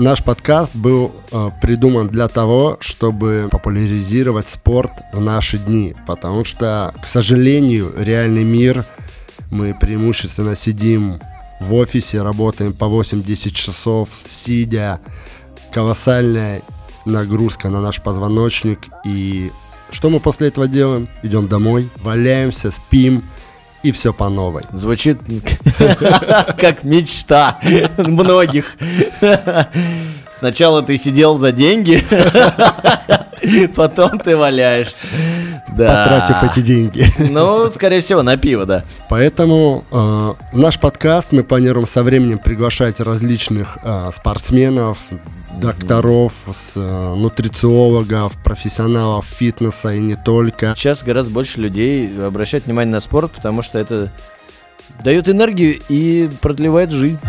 Наш подкаст был э, придуман для того, чтобы популяризировать спорт в наши дни, потому что, к сожалению, реальный мир мы преимущественно сидим в офисе, работаем по 8-10 часов, сидя, колоссальная нагрузка на наш позвоночник. И что мы после этого делаем? Идем домой, валяемся, спим, и все по новой. Звучит как мечта многих. Сначала ты сидел за деньги, потом ты валяешься. Да. Потратив эти деньги. Ну, скорее всего, на пиво, да. Поэтому э, наш подкаст мы планируем со временем приглашать различных э, спортсменов, докторов, с, э, нутрициологов, профессионалов фитнеса и не только. Сейчас гораздо больше людей обращают внимание на спорт, потому что это дает энергию и продлевает жизнь.